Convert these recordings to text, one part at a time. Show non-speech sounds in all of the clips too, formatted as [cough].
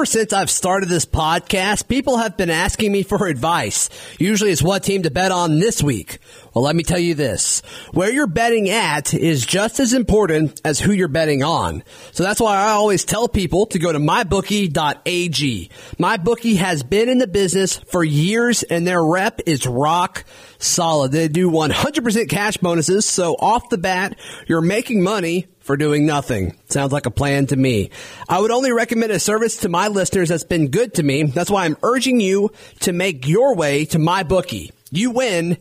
Ever since I've started this podcast, people have been asking me for [laughs] advice. Usually it's what team to bet on this week. Well, let me tell you this. Where you're betting at is just as important as who you're betting on. So that's why I always tell people to go to mybookie.ag. MyBookie has been in the business for years and their rep is rock solid. They do 100% cash bonuses. So off the bat, you're making money for doing nothing. Sounds like a plan to me. I would only recommend a service to my listeners that's been good to me. That's why I'm urging you to make your way to my bookie. You win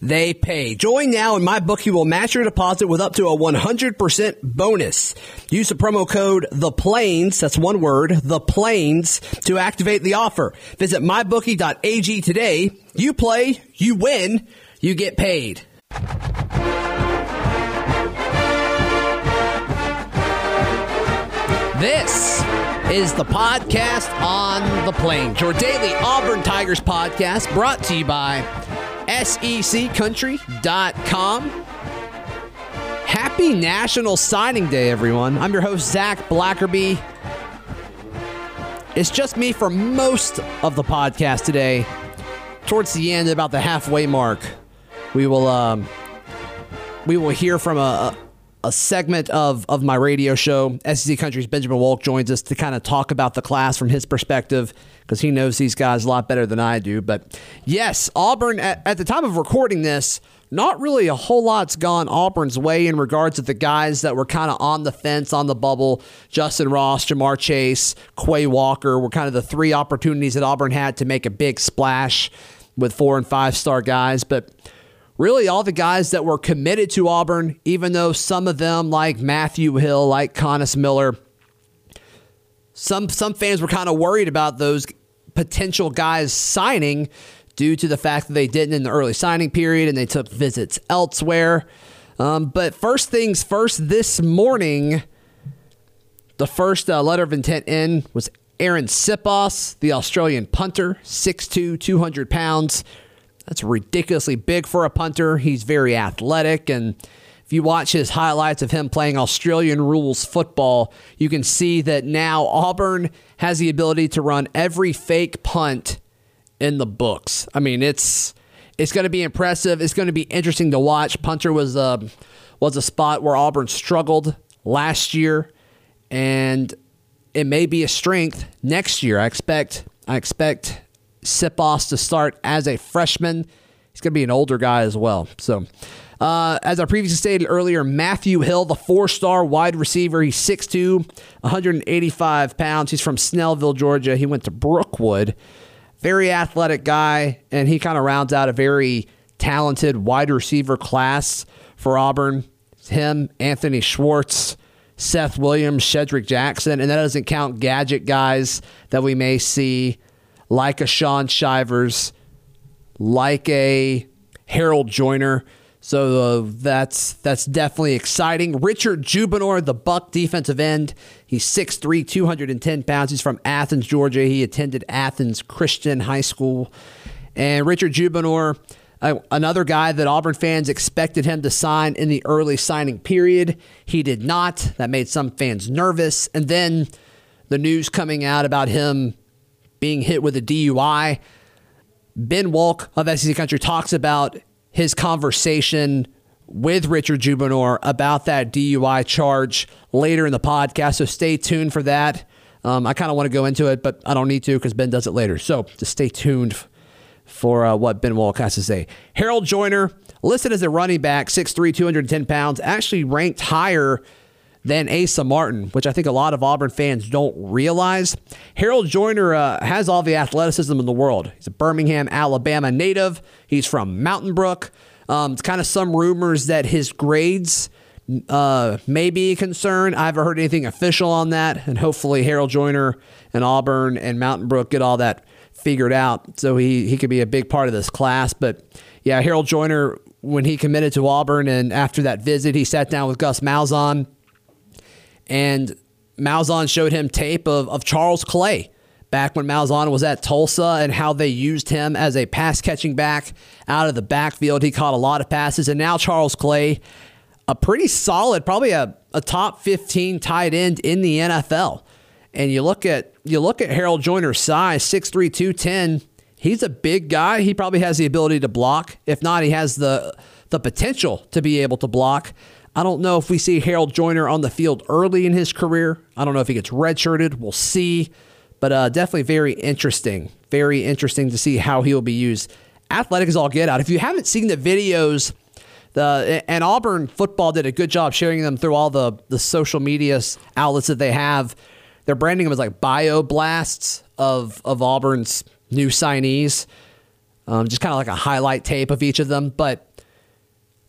they pay. Join now and my bookie will match your deposit with up to a 100% bonus. Use the promo code The Plains, that's one word, The Plains, to activate the offer. Visit mybookie.ag today. You play, you win, you get paid. This is the podcast on the Plains, your daily Auburn Tigers podcast brought to you by seccountry.com. Happy National Signing Day, everyone. I'm your host, Zach Blackerby. It's just me for most of the podcast today. Towards the end, about the halfway mark, we will um, we will hear from a, a segment of, of my radio show. SEC Country's Benjamin Wolk joins us to kind of talk about the class from his perspective because he knows these guys a lot better than I do. But yes, Auburn, at, at the time of recording this, not really a whole lot's gone Auburn's way in regards to the guys that were kind of on the fence, on the bubble. Justin Ross, Ja'Marr Chase, Quay Walker were kind of the three opportunities that Auburn had to make a big splash with four and five star guys. But really, all the guys that were committed to Auburn, even though some of them, like Matthew Hill, like Coynis Miller, some some fans were kind of worried about those potential guys signing due to the fact that they didn't in the early signing period and they took visits elsewhere. Um, but first things first, this morning, the first uh, letter of intent in was Aaron Siposs, the Australian punter, 6'2, 200 pounds. That's ridiculously big for a punter. He's very athletic and if you watch his highlights of him playing Australian rules football, you can see that now Auburn has the ability to run every fake punt in the books. I mean, it's it's going to be impressive. It's going to be interesting to watch. Punter was a uh, was a spot where Auburn struggled last year, and it may be a strength next year. I expect I expect Siposs to start as a freshman. He's going to be an older guy as well. So uh, as I previously stated earlier, Matthew Hill, the four star wide receiver. He's 6'2, 185 pounds. He's from Snellville, Georgia. He went to Brookwood. Very athletic guy, and he kind of rounds out a very talented wide receiver class for Auburn. him, Anthony Schwartz, Seth Williams, Shedrick Jackson, and that doesn't count gadget guys that we may see, like a Sean Shivers, like a Harold Joyner. So uh, that's that's definitely exciting. Richard Jibunor, the Buck defensive end, he's 6'3", 210 pounds. He's from Athens, Georgia. He attended Athens Christian High School. And Richard Jibunor, uh, another guy that Auburn fans expected him to sign in the early signing period. He did not. That made some fans nervous. And then the news coming out about him being hit with a DUI. Ben Wolk of SEC Country talks about his conversation with Richard Jibunor about that DUI charge later in the podcast. So stay tuned for that. Um, I kind of want to go into it, but I don't need to because Ben does it later. So just stay tuned for uh, what Ben Wolk has to say. Harold Joyner, listed as a running back, 6'3, 210 pounds, actually ranked higher than Asa Martin, which I think a lot of Auburn fans don't realize. Harold Joyner uh, has all the athleticism in the world. He's a Birmingham, Alabama native. He's from Mountain Brook. Um, it's kind of some rumors that his grades uh, may be a concern. I haven't heard anything official on that, and hopefully Harold Joyner and Auburn and Mountain Brook get all that figured out so he, he could be a big part of this class. But yeah, Harold Joyner, when he committed to Auburn and after that visit, he sat down with Gus Malzahn and Malzahn showed him tape of, of Charles Clay back when Malzahn was at Tulsa and how they used him as a pass catching back out of the backfield. He caught a lot of passes. And now Charles Clay, a pretty solid, probably a, a top 15 tight end in the NFL. And you look at you look at Harold Joyner's size, 6'3", 210. He's a big guy. He probably has the ability to block. If not, he has the the potential to be able to block. I don't know if we see Harold Joyner on the field early in his career. I don't know if he gets redshirted. We'll see. But uh, definitely very interesting. Very interesting to see how he'll be used. Athletic is all get out. If you haven't seen the videos, the and Auburn football did a good job sharing them through all the the social media outlets that they have. They're branding them as like bio blasts of of Auburn's new signees. Um, just kind of like a highlight tape of each of them. But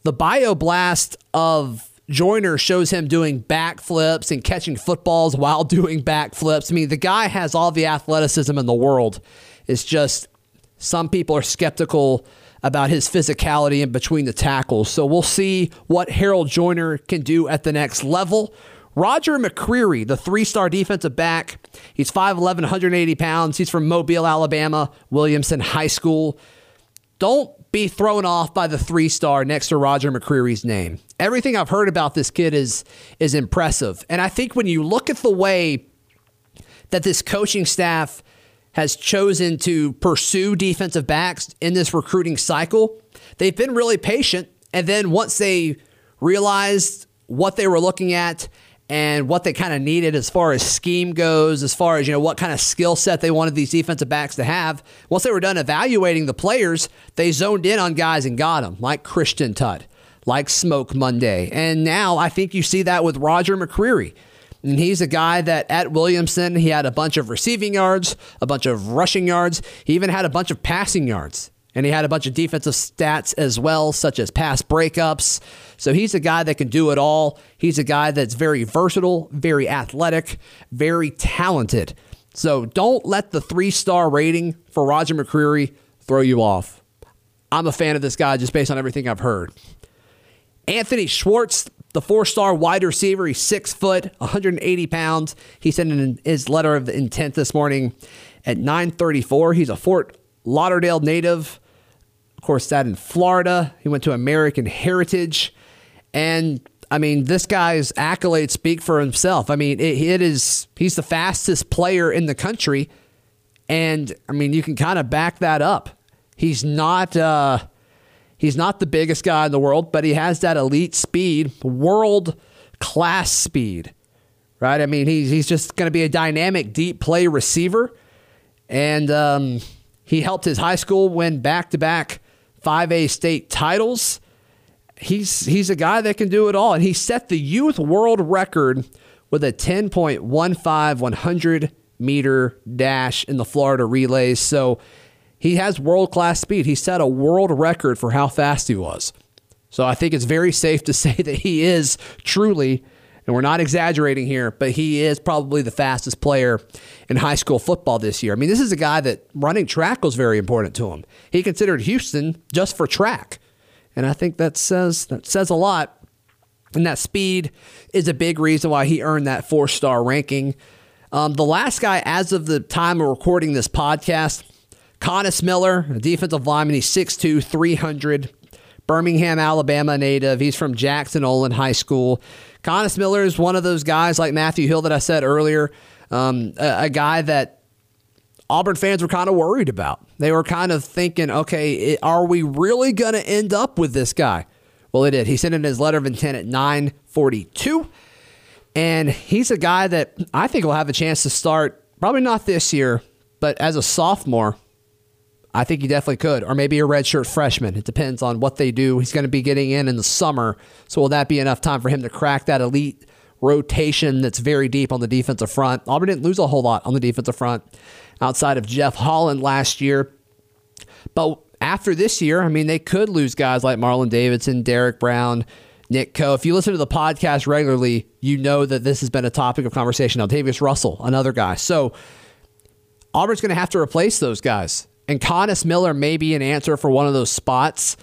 the bio blast of Joyner shows him doing backflips and catching footballs while [laughs] doing backflips. I mean, the guy has all the athleticism in the world. It's just some people are skeptical about his physicality in between the tackles. So we'll see what Harold Joyner can do at the next level. Roger McCreary, the three star defensive back, he's 5'11, 180 pounds. He's from Mobile, Alabama, Williamson High School. Don't be thrown off by the three star next to Roger McCreary's name. Everything I've heard about this kid is is impressive. And I think when you look at the way that this coaching staff has chosen to pursue defensive backs in this recruiting cycle, they've been really patient. And then once they realized what they were looking at and what they kind of needed as far as scheme goes, as far as you know what kind of skill set they wanted these defensive backs to have. Once they were done evaluating the players, they zoned in on guys and got them, like Christian Tutt, like Smoke Monday, and now I think you see that with Roger McCreary. And he's a guy that at Williamson, he had a bunch of receiving yards, a bunch of rushing yards. He even had a bunch of passing yards. And he had a bunch of defensive stats as well, such as pass breakups. So he's a guy that can do it all. He's a guy that's very versatile, very athletic, very talented. So don't let the three star rating for Roger McCreary throw you off. I'm a fan of this guy just based on everything I've heard. Anthony Schwartz, the four star wide receiver, he's six foot, 180 pounds. He sent in his letter of intent this morning at 934. He's a Fort Lauderdale native. Of course, that in Florida. He went to American Heritage. And I mean, this guy's accolades speak for himself. I mean, it, it is, he's the fastest player in the country. And I mean, you can kind of back that up. He's not, uh, he's not the biggest guy in the world, but he has that elite speed, world class speed, right? I mean, he's, he's just going to be a dynamic deep play receiver. And, um, he helped his high school win back to back 5A state titles. He's he's a guy that can do it all. And he set the youth world record with a 10.15 100 meter dash in the Florida relays. So he has world class speed. He set a world record for how fast he was. So I think it's very safe to [laughs] say that he is truly and we're not exaggerating here, but he is probably the fastest player in high school football this year. I mean, this is a guy that running track was very important to him. He considered Houston just for track. And I think that says that says a lot. And that speed is a big reason why he earned that four star ranking. Um, the last guy, as of the time of recording this podcast, Coynis Miller, a defensive lineman, he's 6'2, 300, Birmingham, Alabama native. He's from Jackson Olin High School. Coynis Miller is one of those guys like Matthew Hill that I said earlier, um, a, a, guy that Auburn fans were kind of worried about. They were kind of thinking, okay, are we really going to end up with this guy? Well, it did. He sent in his letter of intent at 942. And he's a guy that I think will have a chance to start, probably not this year, but as a sophomore I think he definitely could, or maybe a redshirt freshman. It depends on what they do. He's going to be getting in in the summer, so will that be enough time for him to crack that elite rotation that's very deep on the defensive front? Auburn didn't lose a whole lot on the defensive front outside of Jeff Holland last year, but after this year, I mean, they could lose guys like Marlon Davidson, Derek Brown. Nick Coe. If you listen to the podcast regularly, you know that this has been a topic of conversation. Now, Davis Russell, another guy. So Auburn's going to have to replace those guys. And Coynis Miller may be an answer for one of those spots.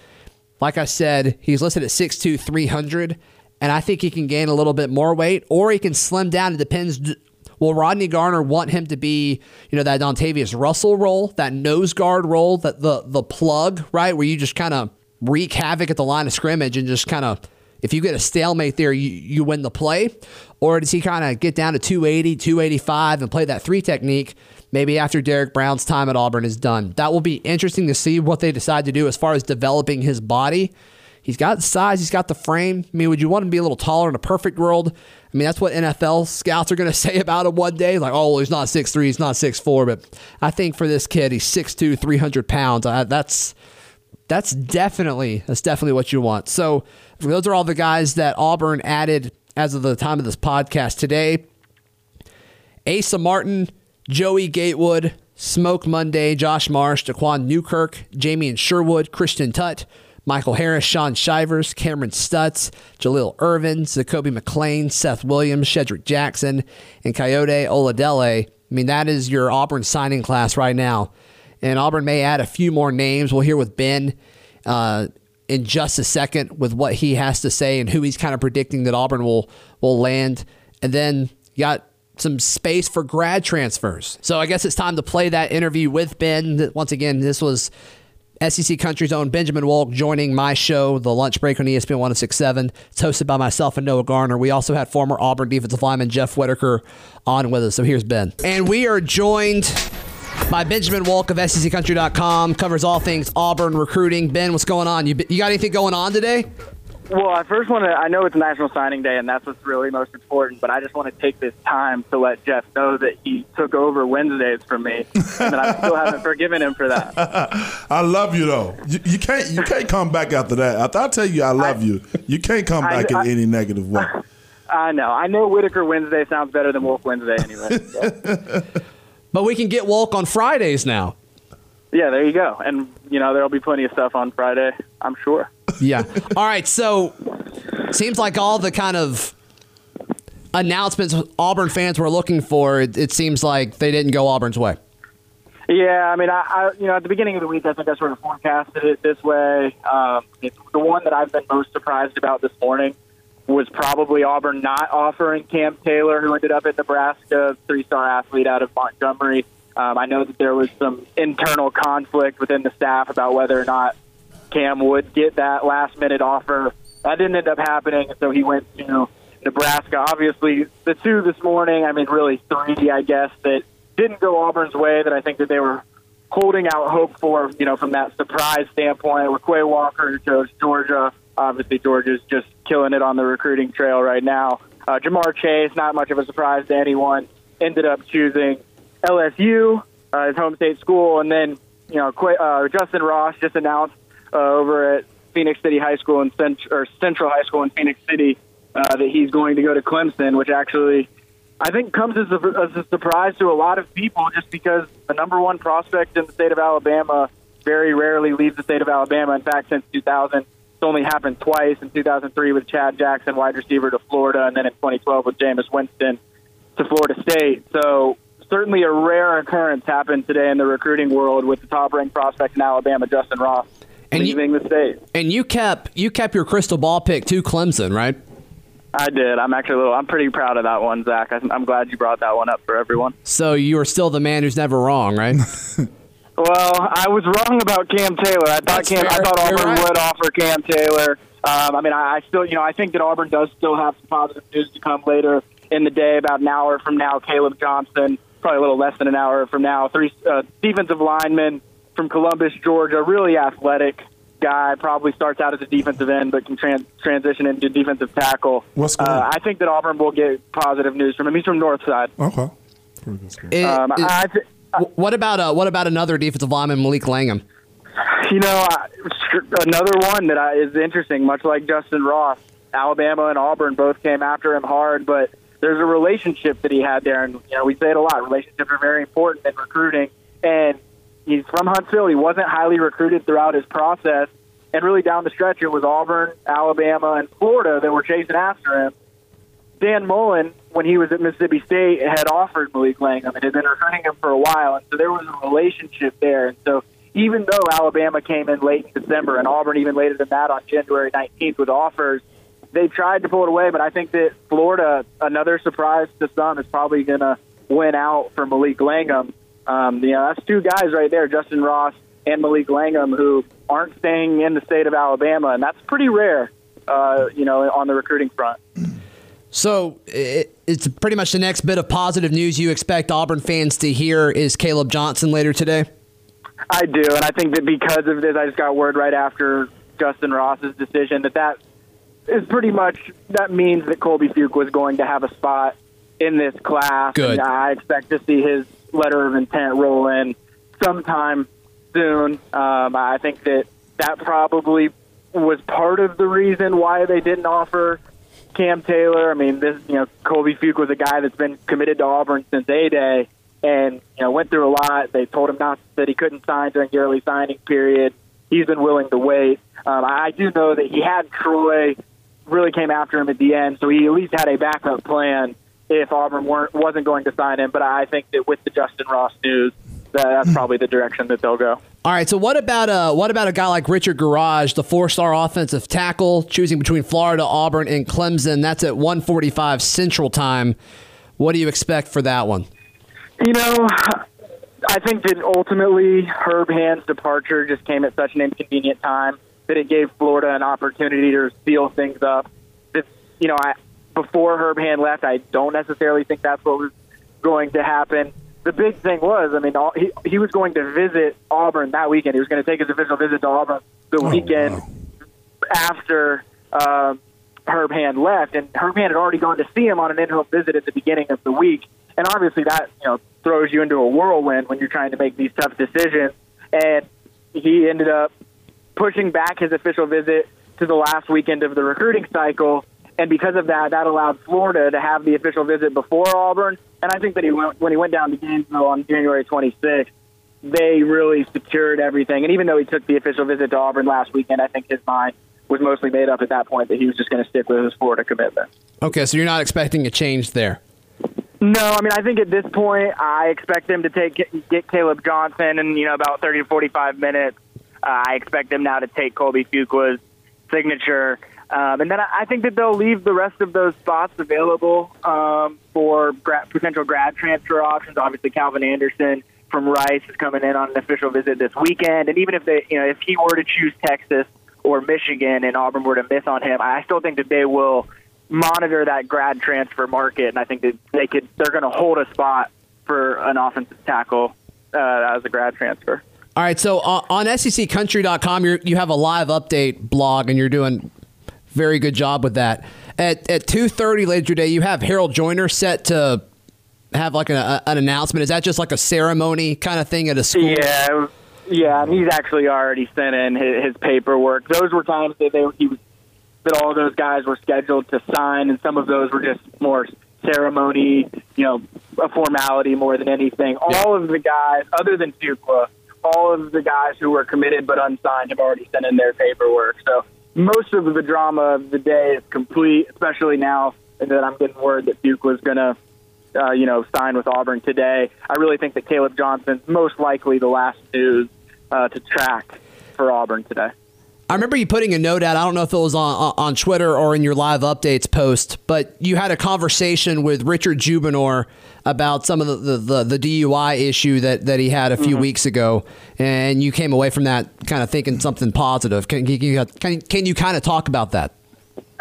Like I said, he's listed at 6'2, 300, and I think he can gain a little bit more weight or he can slim down. It depends. Will Rodney Garner want him to be, you know, that Dontavius Russell role, that nose guard role, that the the plug, right, where you just kind of wreak havoc at the line of scrimmage and just kind of, if you get a stalemate there, you, you win the play? Or does he kind of get down to 280, 285 and play that three technique maybe after Derek Brown's time at Auburn is done? That will be interesting to see what they decide to do as far as developing his body. He's got the size, he's got the frame. I mean, would you want him to be a little taller in a perfect world? I mean, that's what NFL scouts are going [laughs] to say about him one day. Like, oh, he's not 6'3, he's not 6'4. But I think for this kid, he's 6'2, 300 pounds. I, that's that's definitely that's definitely what you want. So those are all the guys that Auburn added as of the time of this podcast today. Asa Martin, Joey Gatewood, Smoke Monday, Josh Marsh, Daquan Newkirk, Jamien Sherwood, Christian Tutt, Michael Harris, Sean Shivers, Cameron Stutz, Jaleel Irvin, Zakoby McClain, Seth Williams, Shedrick Jackson, and Kayode Oladele. I mean, that is your Auburn signing class right now. And Auburn may add a few more names. We'll hear with Ben uh, in just a second with what he has to say and who he's kind of predicting that Auburn will will land. And then you got some space for grad transfers. So I guess it's time to play that interview with Ben. Once again, this was SEC Country's own Benjamin Wolk joining my show, The Lunch Break on ESPN 1067. It's hosted by myself and Noah Garner. We also had former Auburn defensive lineman Jeff Whitaker on with us. So here's Ben. And we are joined by Benjamin Wolk of SECCountry.com. Covers all things Auburn recruiting. Ben, what's going on? You, you got anything going on today? Well, I first want to. I know it's National Signing Day, and that's what's really most important. But I just want to take this time to let Jeff know that he took over Wednesdays from me, and I still haven't forgiven him for that. [laughs] I love you though. You, you, can't. You can't come back after that. After I tell you I love I, you, you can't come back I, in any negative way. [laughs] I know. I know Whitaker Wednesday sounds better than Wolk Wednesday anyway. So. [laughs] but we can get Wolk on Fridays now. Yeah, there you go. And you know there'll be plenty of stuff on Friday. I'm sure yeah. All right. So seems like all the kind of announcements Auburn fans were looking for. It, it seems like they didn't go Auburn's way. Yeah, I mean, I, I you know at the beginning of the week, I think I sort of forecasted it this way. Um, the one that I've been most surprised about this morning was probably Auburn not offering Cam Taylor, who ended up at Nebraska, three-star athlete out of Montgomery. Um, I know that there was some internal conflict within the staff about whether or not Cam would get that last minute offer. That didn't end up happening, so he went to Nebraska. Obviously, the two this morning, I mean, really three, I guess, that didn't go Auburn's way that I think that they were holding out hope for, you know, from that surprise standpoint. Quay Walker chose Georgia. Obviously, Georgia's just killing it on the recruiting trail right now. Uh, Ja'Marr Chase, not much of a surprise to anyone, ended up choosing LSU, uh, his home state school, and then, you know, Quay, uh, Justin Ross just announced uh, over at Phenix City High School in Cent- or Central High School in Phenix City uh, that he's going to go to Clemson, which actually I think comes as a, as a surprise to a lot of people, just because the number one prospect in the state of Alabama very rarely leaves the state of Alabama. In fact, since 2000, it's only happened twice. In 2003 with Chad Jackson, wide receiver to Florida, and then in 2012 with Jameis Winston to Florida State. So certainly a rare occurrence happened today in the recruiting world with the top ranked prospect in Alabama, Justin Ross and leaving you, the state. And you kept you kept your crystal ball pick to Clemson, right? I did. I'm actually a little. I'm pretty proud of that one, Zach. I'm glad you brought that one up for everyone. So you are still the man who's never wrong, right? [laughs] well, I was wrong about Cam Taylor. I thought That's Cam. Fair. I thought Auburn right. would offer Cam Taylor. Um, I mean, I, I still, you know, I think that Auburn does still have some positive news to come later in the day. About an hour from now, Caleb Johnson, probably a little less than an hour from now, three uh, defensive linemen from Columbus, Georgia, really athletic guy. Probably starts out as a defensive end, but can trans- transition into defensive tackle. What's going uh, I think that Auburn will get positive news from him. He's from Northside. Okay. It, um, it, I, I, what about uh, what about another defensive lineman, Malik Langham? You know, another one that is interesting. Much like Justin Ross, Alabama and Auburn both came after him hard, but there's a relationship that he had there, and you know we say it a lot. Relationships are very important in recruiting, and He's from Huntsville. He wasn't highly recruited throughout his process. And really down the stretch, it was Auburn, Alabama, and Florida that were chasing after him. Dan Mullen, when he was at Mississippi State, had offered Malik Langham and had been recruiting him for a while. And so there was a relationship there. And so even though Alabama came in late in December and Auburn even later than that on January 19th with offers, they tried to pull it away. But I think that Florida, another surprise to some, is probably going to win out for Malik Langham. Um, you know, that's two guys right there, Justin Ross and Malik Langham, who aren't staying in the state of Alabama, and that's pretty rare. uh, you know, on the recruiting front. So it, it's pretty much the next bit of positive news you expect Auburn fans to hear is Caleb Johnson later today. I do, and I think that because of this, I just got word right after Justin Ross's decision that that is pretty much that means that Colby Fuqua was going to have a spot in this class. Good. And I expect to see his letter of intent roll in sometime soon. Um, I think that that probably was part of the reason why they didn't offer Cam Taylor. I mean, this you know Colby Fuqua was a guy that's been committed to Auburn since A Day, and you know went through a lot. They told him not that he couldn't sign during the early signing period. He's been willing to wait. Um, I do know that he had Troy really came after him at the end, so he at least had a backup plan if Auburn weren't wasn't going to sign him. But I think that with the Justin Ross news, that, that's probably the direction that they'll go. All right, so what about uh what about a guy like Richard Gouraige, the four-star offensive tackle, choosing between Florida, Auburn, and Clemson? That's at 1:45 Central Time. What do you expect for that one? You know, I think that ultimately Herb Hand's departure just came at such an inconvenient time that it gave Florida an opportunity to seal things up. That you know, I, before Herb Hand left, I don't necessarily think that's what was going to happen. The big thing was, I mean, all, he he was going to visit Auburn that weekend. He was going to take his official visit to Auburn the Oh, weekend wow. after um, Herb Hand left, and Herb Hand had already gone to see him on an in-home visit at the beginning of the week. And obviously, that you know throws you into a whirlwind when you're trying to make these tough decisions. And he ended up pushing back his official visit to the last weekend of the recruiting cycle. And because of that, that allowed Florida to have the official visit before Auburn. And I think that he went when he went down to Gainesville on January 26th, they really secured everything. And even though he took the official visit to Auburn last weekend, I think his mind was mostly made up at that point that he was just going to stick with his Florida commitment. Okay, so you're not expecting a change there. No, I mean I think at this point I expect them to take get Caleb Johnson in you know about thirty to forty five minutes. Uh, I expect them now to take Colby Fuqua's signature, um, and then I I think that they'll leave the rest of those spots available um, for potential grad transfer options. Obviously, Calvin Anderson from Rice is coming in on an official visit this weekend, and even if they you know if he were to choose Texas or Michigan and Auburn were to miss on him, I still think that they will monitor that grad transfer market, and I think that they could they're going to hold a spot for an offensive tackle uh, as a grad transfer. All right, so uh, on SECCountry.com, you you have a live update blog, and you're doing very good job with that. At at two thirty later today, you have Harold Joyner set to have like an, a, an announcement. Is that just like a ceremony kind of thing at a school? Yeah, yeah, and he's actually already sent in his, his paperwork. Those were times that they he was that all those guys were scheduled to sign, and some of those were just more ceremony, you know, a formality more than anything. All of the guys, other than Fuqua, all of the guys who were committed but unsigned have already sent in their paperwork. So most of the drama of the day is complete, especially now that I'm getting word that Duke was going to, uh, you know, sign with Auburn today. I really think that Caleb Johnson's most likely the last news uh, to track for Auburn today. I remember you putting a note out. I don't know if it was on on Twitter or in your live updates post, but you had a conversation with Richard Jibunor about some of the, the, the, the DUI issue that, that he had a few mm-hmm. weeks ago, and you came away from that kind of thinking something positive. Can, can, you, can, can you kind of talk about that?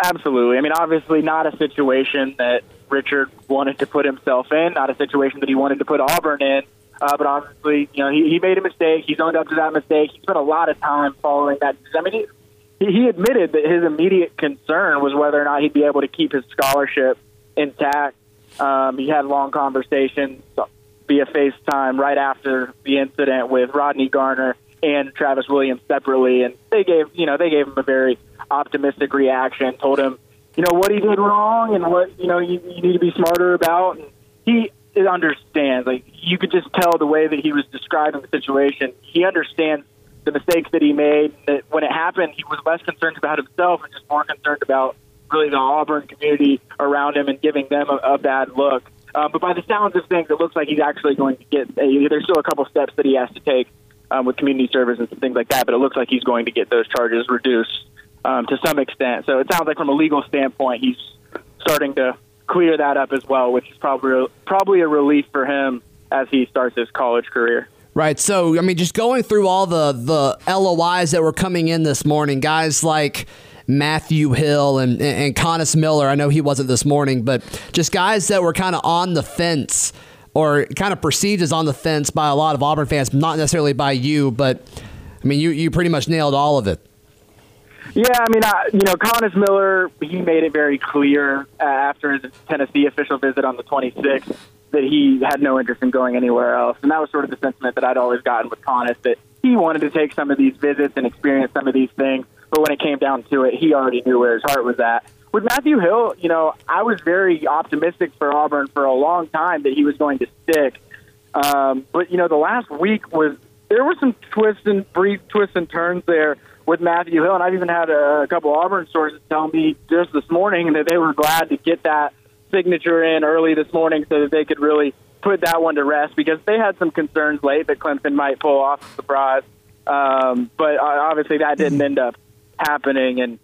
Absolutely. I mean, obviously, not a situation that Richard wanted to put himself in, not a situation that he wanted to put Auburn in. Uh, but obviously, you know, he, he made a mistake. He's owned up to that mistake. He spent a lot of time following that. I mean, he, he admitted that his immediate concern was whether or not he'd be able to keep his scholarship intact. Um, he had long conversations via FaceTime right after the incident with Rodney Garner and Travis Williams separately, and they gave you know they gave him a very optimistic reaction. Told him you know what he did wrong and what you know you, you need to be smarter about. And he understands. Like you could just tell the way that he was describing the situation. He understands the mistakes that he made. That when it happened, he was less concerned about himself and just more concerned about really the Auburn community around him and giving them a, a bad look. Um, but by the sounds of things, it looks like he's actually going to get. A, there's still a couple steps that he has to take um, with community services and things like that, but it looks like he's going to get those charges reduced um, to some extent. So it sounds like from a legal standpoint, he's starting to clear that up as well, which is probably probably a relief for him as he starts his college career. Right. So, I mean, just going through all the the LOIs that were coming in this morning, guys like Matthew Hill and, and Coynis Miller. I know he wasn't this morning, but just guys that were kind of on the fence or kind of perceived as on the fence by a lot of Auburn fans, not necessarily by you, but I mean, you, you pretty much nailed all of it. Yeah, I mean, I, you know, Coynis Miller, he made it very clear uh, after his Tennessee official visit on the 26th that he had no interest in going anywhere else. And that was sort of the sentiment that I'd always gotten with Coynis, that he wanted to take some of these visits and experience some of these things. But when it came down to it, he already knew where his heart was at. With Matthew Hill, you know, I was very optimistic for Auburn for a long time that he was going to stick. Um, but, you know, the last week was, there were some twists and brief twists and turns there with Matthew Hill. And I've even had a, a couple Auburn sources tell me just this morning that they were glad to get that signature in early this morning so that they could really put that one to rest because they had some concerns late that Clemson might pull off a surprise. Um, but uh, obviously that didn't end up happening, and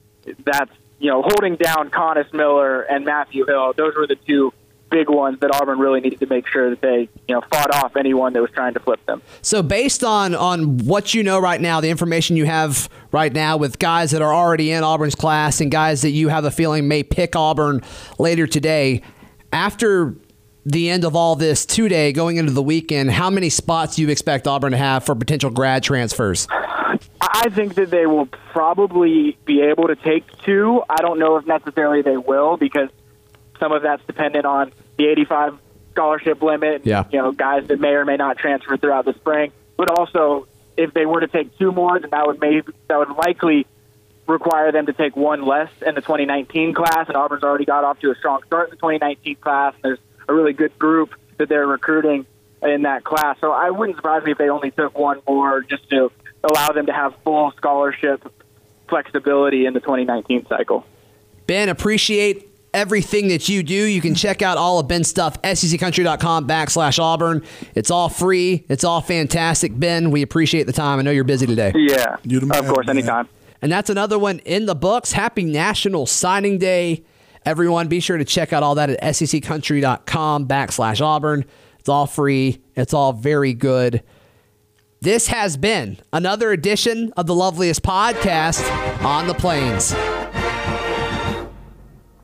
that's you know holding down Coynis Miller and Matthew Hill. Those were the two big ones that Auburn really needed to make sure that they you know fought off anyone that was trying to flip them. So based on on what you know right now, the information you have right now with guys that are already in Auburn's class and guys that you have a feeling may pick Auburn later today, after the end of all this today going into the weekend, how many spots do you expect Auburn to have for potential grad transfers? I think that they will probably be able to take two. I don't know if necessarily they will because some of that's dependent on the 85 scholarship limit. Yeah. You know, guys that may or may not transfer throughout the spring. But also, if they were to take two more, then that would maybe that would likely require them to take one less in the 2019 class. And Auburn's already got off to a strong start in the 2019 class. There's a really good group that they're recruiting in that class. So I wouldn't surprise me if they only took one more just to allow them to have full scholarship flexibility in the 2019 cycle. Ben, appreciate everything that you do. You can check out all of Ben's stuff, seccountry.com backslash Auburn. It's all free. It's all fantastic. Ben, we appreciate the time. I know you're busy today. Yeah, You the of course, man. anytime. And that's another one in the books. Happy National Signing Day. Everyone, be sure to check out all that at seccountry.com backslash Auburn. It's all free. It's all very good. This has been another edition of the loveliest podcast on the plains.